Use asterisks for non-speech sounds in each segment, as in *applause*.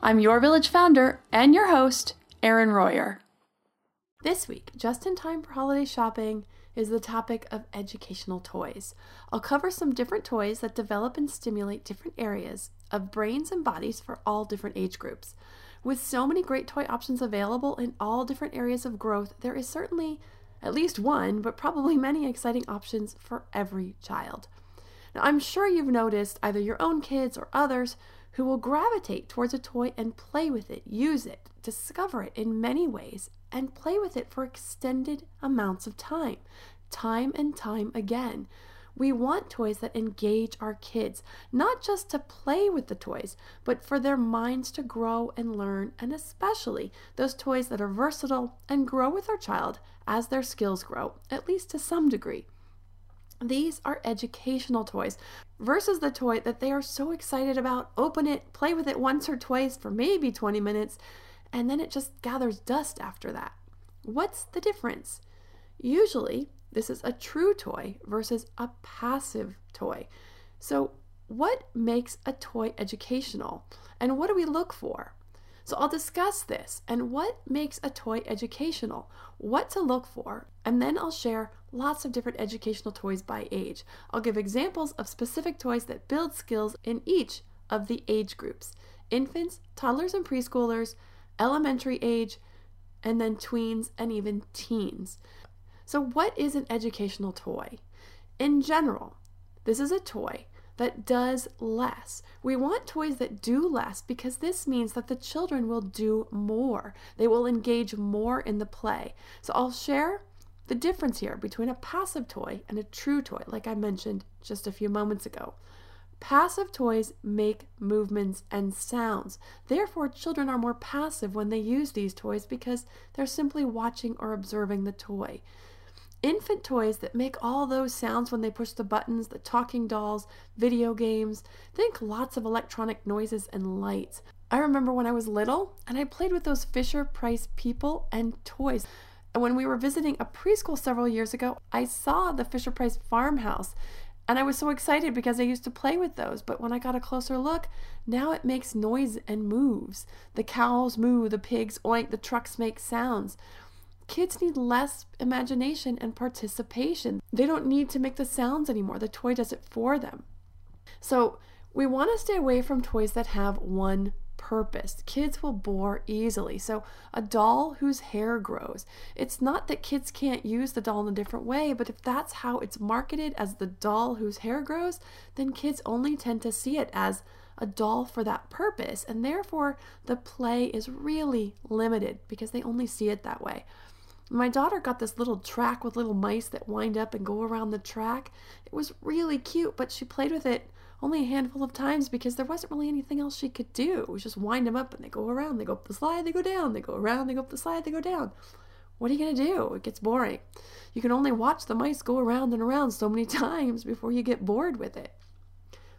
I'm your village founder and your host, Erin Royer. This week, just in time for holiday shopping, is the topic of educational toys. I'll cover some different toys that develop and stimulate different areas of brains and bodies for all different age groups. With so many great toy options available in all different areas of growth, there is certainly at least one, but probably *laughs* many exciting options for every child. Now, I'm sure you've noticed either your own kids or others who will gravitate towards a toy and play with it, use it, discover it in many ways, and play with it for extended amounts of time, time and time again. We want toys that engage our kids, not just to play with the toys, but for their minds to grow and learn, and especially those toys that are versatile and grow with our child as their skills grow, at least to some degree. These are educational toys versus the toy that they are so excited about. Open it, play with it once or twice for maybe 20 minutes, and then it just gathers dust after that. What's the difference? Usually, this is a true toy versus a passive toy. So, what makes a toy educational? And what do we look for? So I'll discuss this and what makes a toy educational, what to look for, and then I'll share lots of different educational toys by age. I'll give examples of specific toys that build skills in each of the age groups infants, toddlers, and preschoolers, elementary age, and then tweens and even teens. So, what is an educational toy? In general, this is a toy that does less. We want toys that do less because this means that the children will do more. They will engage more in the play. So I'll share the difference here between a passive toy and a true toy, like I mentioned just a few moments ago. Passive toys make movements and sounds. Therefore, children are more passive when they use these toys because they're simply watching or observing the toy. Infant toys that make all those sounds when they push the buttons, the talking dolls, video games, think lots of electronic noises and lights. I remember when I was little and I played with those Fisher Price people and toys. And when we were visiting a preschool several years ago, I saw the Fisher Price farmhouse and I was so excited because I used to play with those. But when I got a closer look, now it makes noise and moves. The cows moo, the pigs oink, the trucks make sounds. Kids need less imagination and participation. They don't need to make the sounds anymore. The toy does it for them. So, we want to stay away from toys that have one purpose. Kids will bore easily. So, a doll whose hair grows. It's not that kids can't use the doll in a different way, but if that's how it's marketed as the doll whose hair grows, then kids only tend to see it as a doll for that purpose. And therefore, the play is really limited because they only see it that way. My daughter got this little track with little mice that wind up and go around the track. It was really cute, but she played with it only a handful of times because there wasn't really anything else she could do. It was just wind them up and they go around, they go up the slide, they go down, they go around, they go up the slide, they go down. What are you going to do? It gets boring. You can only watch the mice go around and around so many *laughs* times before you get bored with it.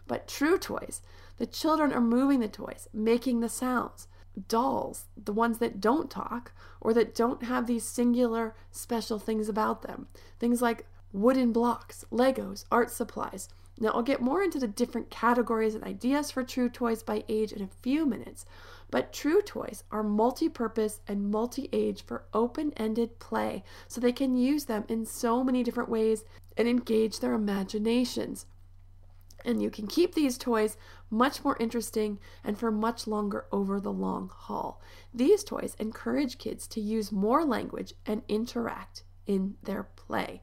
But true toys, the children are moving the toys, making the sounds. Dolls, the ones that don't talk or that don't have these singular special things about them. Things like wooden blocks, Legos, art supplies. Now, I'll get more into the different categories and ideas for true toys by age in a few minutes, but true toys are multi purpose and multi age for open ended play, so they can use them in so many different ways and engage their imaginations. And you can keep these toys much more interesting and for much longer over the long haul. These toys encourage kids to use more language and interact in their play.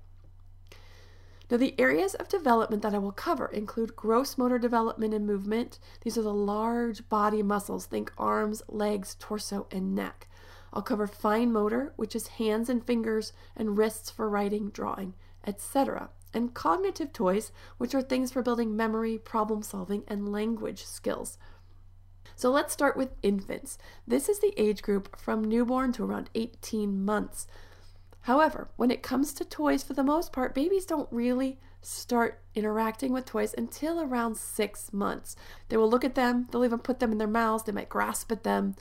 Now, the areas of development that I will cover include gross motor development and movement. These are the large body muscles, think arms, legs, torso, and neck. I'll cover fine motor, which is hands and fingers and wrists for writing, drawing, etc. And cognitive toys, which are things for building memory, problem solving, and language skills. So let's start with infants. This is the age group from newborn to around 18 months. However, when it comes to toys, for the most part, babies don't really start interacting with toys until around six months. They will look at them, they'll even put them in their mouths, they might grasp at them.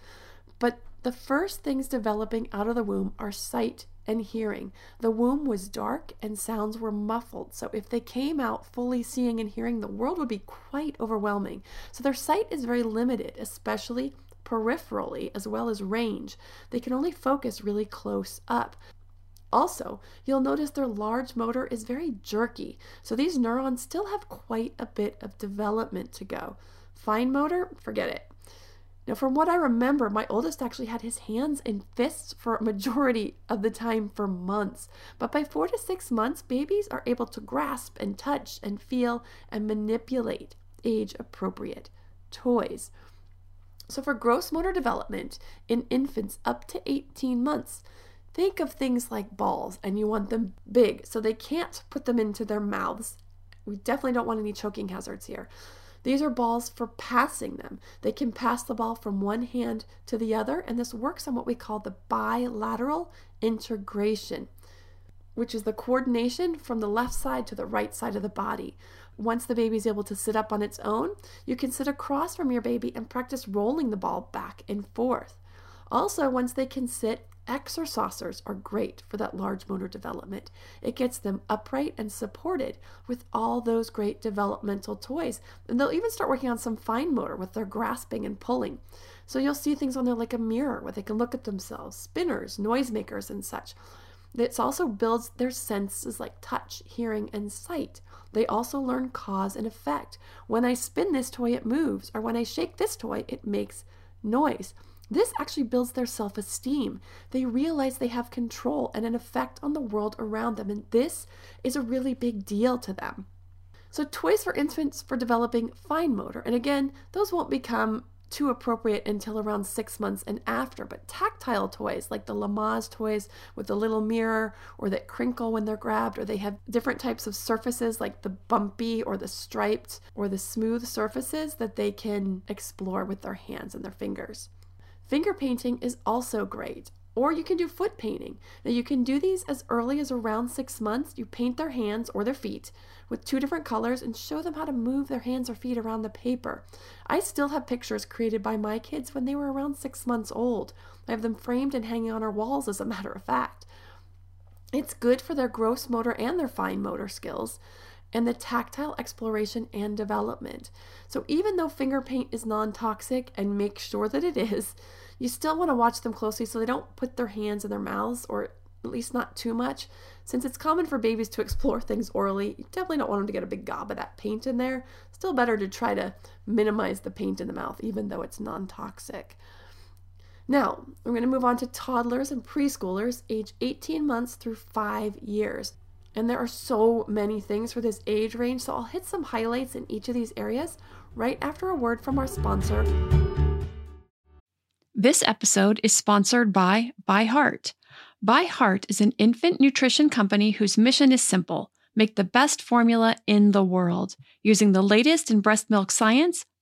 But the first things developing out of the womb are sight and hearing. The womb was dark and sounds were muffled. So if they came out fully seeing and hearing, the world would be quite overwhelming. So their sight is very limited, especially peripherally as well as range. They can only focus really close up. Also, you'll notice their large motor is very jerky, so these neurons still have quite a bit of development to go. Fine motor, forget it. Now, from what I remember, my oldest actually had his hands in fists for a majority of the time for months. But by four to six months, babies are able to grasp and touch and feel and manipulate age appropriate toys. So, for gross motor development in infants up to 18 months, Think of things like balls and you want them big so they can't put them into their mouths. We definitely don't want any choking hazards here. These are balls for passing them. They can pass the ball from one hand to the other, and this works on what we call the bilateral integration, which is the coordination from the left side to the right side of the body. Once the baby is able to sit up on its own, you can sit across from your baby and practice rolling the ball back and forth. Also, once they can sit, Exercisers are great for that large motor development. It gets them upright and supported with all those great developmental toys. And they'll even start working on some fine motor with their grasping and pulling. So you'll see things on there like a mirror where they can look at themselves, spinners, noisemakers, and such. It also builds their senses like touch, hearing, and sight. They also learn cause and effect. When I spin this toy, it moves, or when I shake this toy, it makes noise. This actually builds their self esteem. They realize they have control and an effect on the world around them, and this is a really big deal to them. So, toys for infants for developing fine motor, and again, those won't become too appropriate until around six months and after. But tactile toys like the Lamaze toys with the little mirror or that crinkle when they're grabbed, or they have different types of surfaces like the bumpy or the striped or the smooth surfaces that they can explore with their hands and their fingers. Finger painting is also great. Or you can do foot painting. Now, you can do these as early as around six months. You paint their hands or their feet with two different colors and show them how to move their hands or feet around the paper. I still have pictures created by my kids when they were around six months old. I have them framed and hanging on our walls, as a matter of fact. It's good for their gross motor and their fine motor skills and the tactile exploration and development. So, even though finger paint is non toxic and make sure that it is, you still want to watch them closely so they don't put their hands in their mouths or at least not too much. Since it's common for babies to *laughs* explore things orally, you definitely don't want them to get a big gob of that paint in there. Still better to try to minimize the paint in the mouth, even though it's non toxic. Now, we're going to move on to toddlers and preschoolers age 18 months through 5 years. And there are so many things for this age range, so I'll hit some highlights in each of these areas right after a word from our sponsor. This episode is sponsored by ByHeart. By Heart is an infant nutrition company whose mission is simple make the best formula in the world. Using the latest in breast milk science,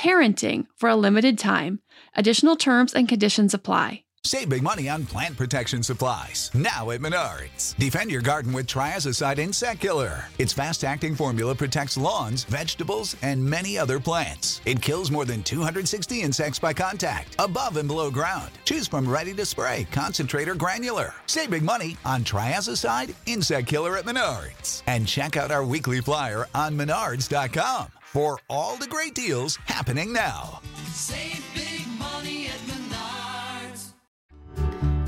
parenting for a limited time. Additional terms and conditions apply. Save big money on plant protection supplies. Now at Menards. Defend your garden with Triazicide Insect Killer. Its fast acting formula protects lawns, vegetables, and many other plants. It kills more than 260 insects by contact, above and below ground. Choose from ready to spray, concentrate, or granular. Save big money on Triazicide Insect Killer at Menards. And check out our weekly flyer on Menards.com for all the great deals happening now. Save big money at Menards.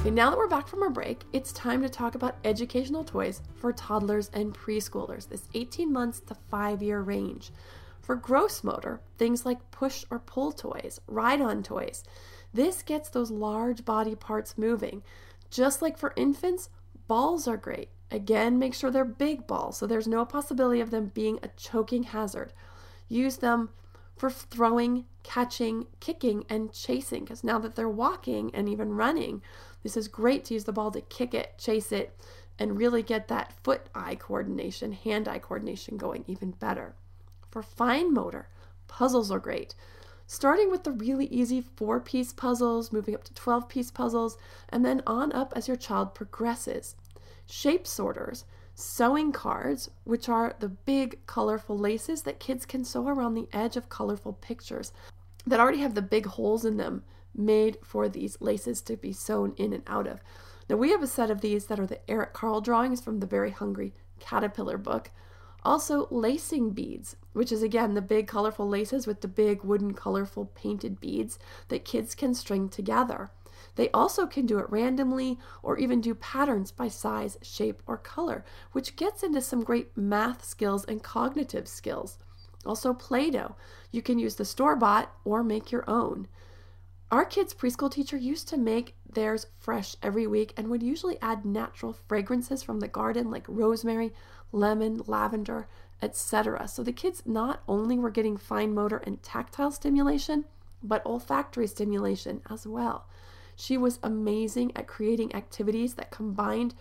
Okay, now that we're back from our break, it's time to talk about educational toys for toddlers and preschoolers, this 18 months to 5 year range. For gross motor, things like push or pull toys, ride on toys. This gets those large body parts moving. Just like for infants, balls are great. Again, make sure they're big balls so there's no possibility of them being a choking hazard. Use them for throwing, catching, kicking, and chasing. Because now that they're walking and even running, this is great to use the ball to kick it, chase it, and really get that foot eye coordination, hand eye coordination going even better. For fine motor, puzzles are great. Starting with the really easy four piece puzzles, moving up to 12 piece puzzles, and then on up as your child progresses. Shape sorters, sewing cards, which are the big colorful laces that kids can sew around the edge of colorful pictures that already have the big holes in them made for these laces to be sewn in and out of. Now, we have a set of these that are the Eric Carle drawings from the Very Hungry Caterpillar book. Also, lacing beads, which is again the big colorful laces with the big wooden colorful painted beads that kids can string together. They also can do it randomly or even do patterns by size, shape, or color, which gets into some great math skills and cognitive skills. Also, Play Doh. You can use the store bought or make your own. Our kids' preschool teacher used to make theirs fresh every week and would usually add natural fragrances from the garden like rosemary, lemon, lavender, etc. So the kids not only were getting fine motor and tactile stimulation, but olfactory stimulation as well. She was amazing at creating activities that combined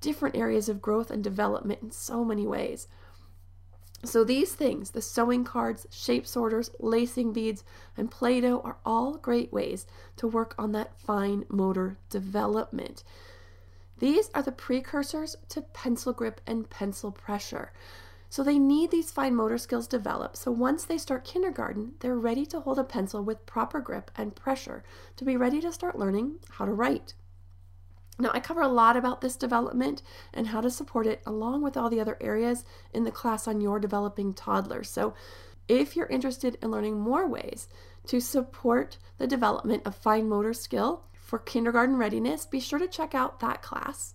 different areas of growth and development in so many ways. So, these things the sewing cards, shape sorters, lacing beads, and Play Doh are all great ways to work on that fine motor development. These are the precursors to pencil grip and pencil pressure. So they need these fine motor skills developed. So once they start kindergarten, they're ready to hold a pencil with proper grip and pressure to be ready to start learning how to write. Now, I cover a lot about this development and how to support it, along with all the other areas in the class on your developing toddler. So, if you're interested in learning more ways to support the development of fine motor skill for kindergarten readiness, be sure to check out that class.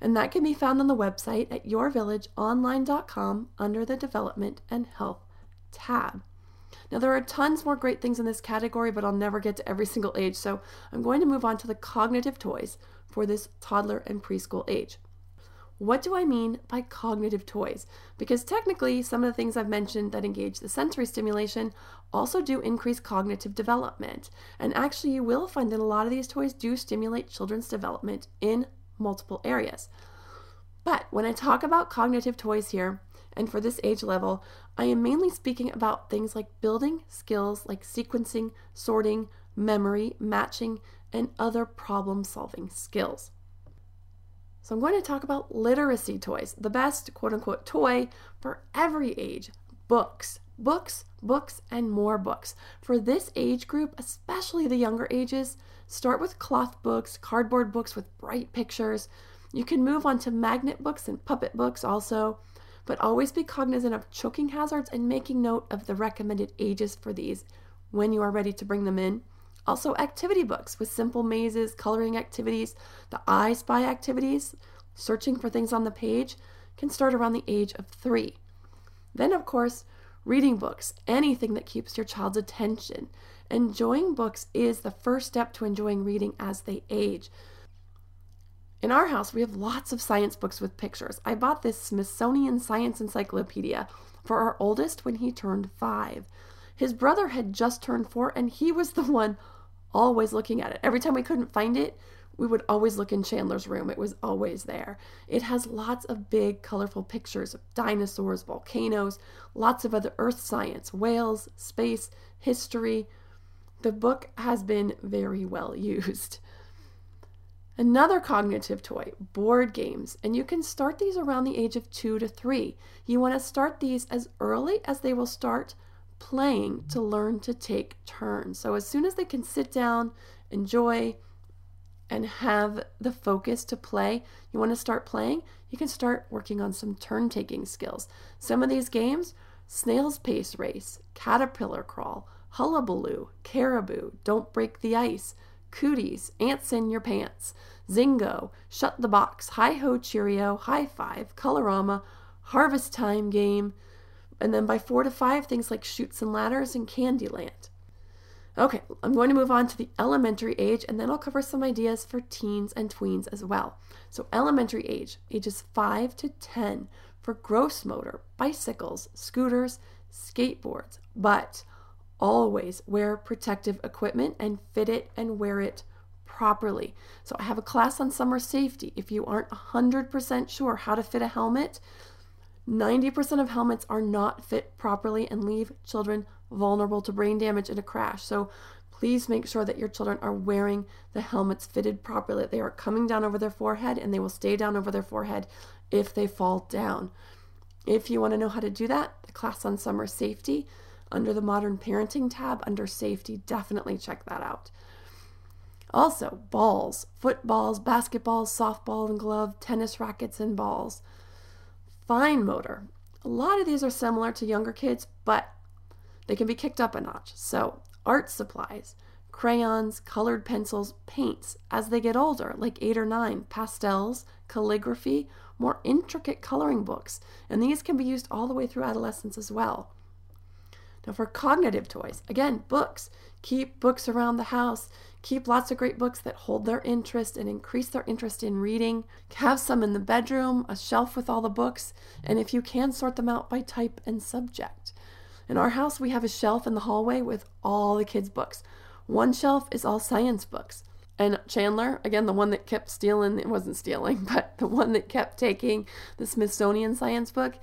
And that can be found on the website at yourvillageonline.com under the Development and Health tab. Now, there are tons more great things in this category, but I'll never get to every single age, so I'm going to move on to the cognitive toys for this toddler and preschool age. What do I mean by cognitive toys? Because technically, some of the things I've mentioned that engage the sensory stimulation also do increase cognitive development. And actually, you will find that a lot of these toys do stimulate children's development in multiple areas. But when I talk about cognitive toys here, and for this age level, I am mainly speaking about things like building skills like sequencing, sorting, memory, matching, and other problem solving skills. So, I'm going to talk about literacy toys, the best quote unquote toy for every age books, Books, books, and more books. For this age group, especially the younger ages, start with cloth books, cardboard books with bright pictures. You can move on to magnet books and puppet books also, but always be cognizant of choking hazards and making note of the recommended ages for these when you are ready to bring them in. Also, activity books with simple mazes, coloring activities, the I Spy activities, searching for things on the page can start around the age of three. Then, of course, reading books, anything that keeps your child's attention. Enjoying books is the first step to enjoying reading as they age. In our house, we have lots of science books with pictures. I bought this Smithsonian Science Encyclopedia for our oldest when he turned five. His brother had just turned four, and he was the one always looking at it. Every time we couldn't find it, we would always look in Chandler's room. It was always there. It has lots of big, colorful pictures of dinosaurs, volcanoes, lots of other earth science, whales, space, history. The book has been very well *laughs* used. Another cognitive toy, board games, and you can start these around the age of two to three. You want to start these as early as they will start playing to learn to take turns. So, as soon as they can sit down, enjoy, and have the focus to play, you want to start playing, you can start working on some turn taking skills. Some of these games Snail's Pace Race, Caterpillar Crawl, Hullabaloo, Caribou, Don't Break the Ice, Cooties, Ants in Your Pants, Zingo, Shut the Box, Hi Ho Cherry-O, High Five, Colorama, Harvest Time Game, and then by four to five, things like Chutes and Ladders and Candyland. Okay, I'm going to move on to the elementary age and then I'll cover some ideas for teens and tweens as well. So, elementary age, ages 5 to 10, for gross motor, bicycles, scooters, skateboards, but always wear protective equipment and fit it and wear it properly. So, I have a class on summer safety. If you aren't 100% sure how to fit a helmet, 90% of helmets are not fit properly and leave children vulnerable to brain damage in a crash. So please make sure that your children are wearing the helmets fitted properly. They are coming down over their forehead and they will stay down over their forehead if they fall down. If you want to know how to do that, the class on summer safety under the modern parenting tab under safety, definitely check that out. Also, balls, footballs, basketballs, softball and glove, tennis rackets and balls. Fine motor. A lot of these are similar to younger kids, but they can be kicked up a notch. So, art supplies, crayons, colored pencils, paints as they get older, like eight or nine, pastels, calligraphy, more intricate coloring books, and these can be used all the way through adolescence as well. Now, for cognitive toys, again, books. Keep books around the house. Keep lots of great books that hold their interest and increase their interest in reading. Have some in the bedroom, a shelf with all the books, and if you can, sort them out by type and subject. In our house, we have a shelf in the hallway with all the kids' books. One shelf is all science books. And Chandler, again, the one that kept stealing, it wasn't stealing, *laughs* but the one that kept taking the Smithsonian science book,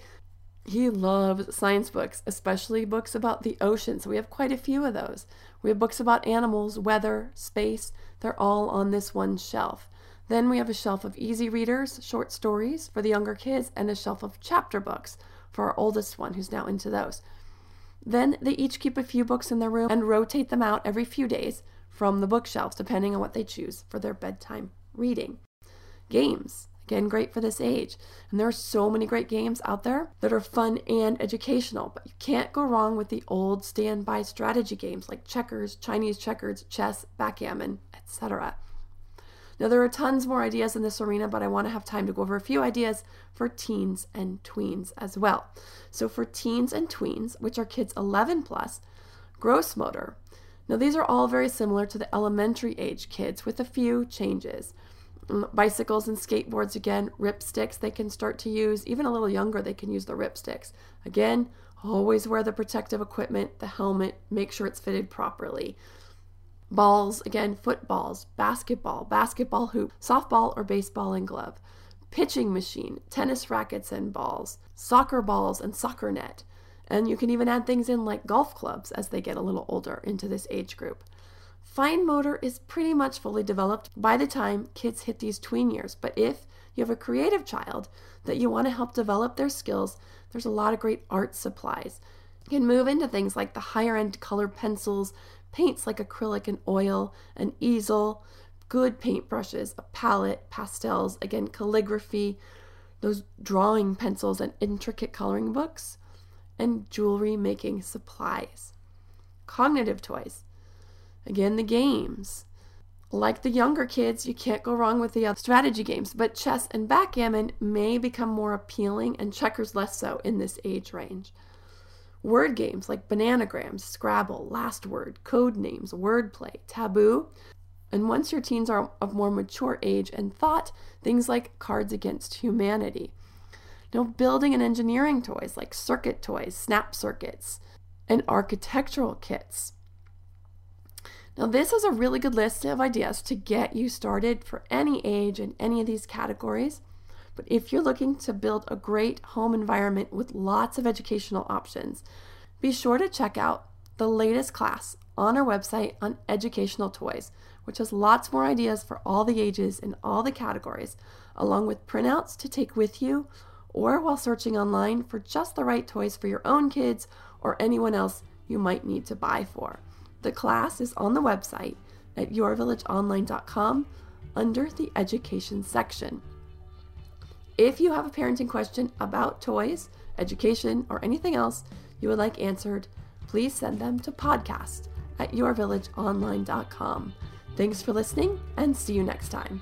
he loves science books, especially books about the ocean. So we have quite a few of those. We have books about animals, weather, space. They're all on this one shelf. Then we have a shelf of easy readers, short stories for the younger kids, and a shelf of chapter books for our oldest one who's now into those. Then they each keep a few books in their room and rotate them out every few days from the bookshelves, depending on what they choose for their bedtime reading. Games, again, great for this age. And there are so many great games out there that are fun and educational, but you can't go wrong with the old standby strategy games like checkers, Chinese checkers, chess, backgammon, etc. Now, there are tons more ideas in this arena, but I want to have time to go over a few ideas for teens and tweens as well. So, for teens and tweens, which are kids 11 plus, gross motor. Now, these are all very similar to the elementary age kids with a few changes. Mm, bicycles and skateboards, again, ripsticks they can start to use. Even a little younger, they can use the ripsticks. Again, always wear the protective equipment, the helmet, make sure it's fitted properly. Balls, again, footballs, basketball, basketball hoop, softball or baseball and glove, pitching machine, tennis rackets and balls, soccer balls and soccer net. And you can even add things in like golf clubs as they get a little older into this age group. Fine motor is pretty much fully developed by the time kids hit these tween years, but if you have a creative child that you want to help develop their skills, there's a lot of great art supplies. Can move into things like the higher end color pencils, paints like acrylic and oil, an easel, good paintbrushes, a palette, pastels, again, calligraphy, those drawing pencils and intricate coloring books, and jewelry making supplies. Cognitive toys. Again, the games. Like the younger kids, you can't go wrong with the other strategy games, but chess and backgammon may become more appealing and checkers less so in this age range. Word games like Bananagrams, Scrabble, Last Word, Code Names, Wordplay, Taboo, and once your teens are of more mature age and thought, things like Cards Against Humanity. Now, building and engineering toys like circuit toys, snap circuits, and architectural kits. Now, this is a really good list of ideas to get you started for any age in any of these categories. But if you're looking to build a great home environment with lots of educational options, be sure to check out the latest class on our website on educational toys, which has lots more ideas for all the ages and all the categories, along with printouts to take with you or while searching online for just the right toys for your own kids or anyone else you might need to buy for. The class is on the website at yourvillageonline.com under the education section. If you have a parenting question about toys, education, or anything else you would like answered, please send them to podcast at yourvillageonline.com. Thanks for listening and see you next time.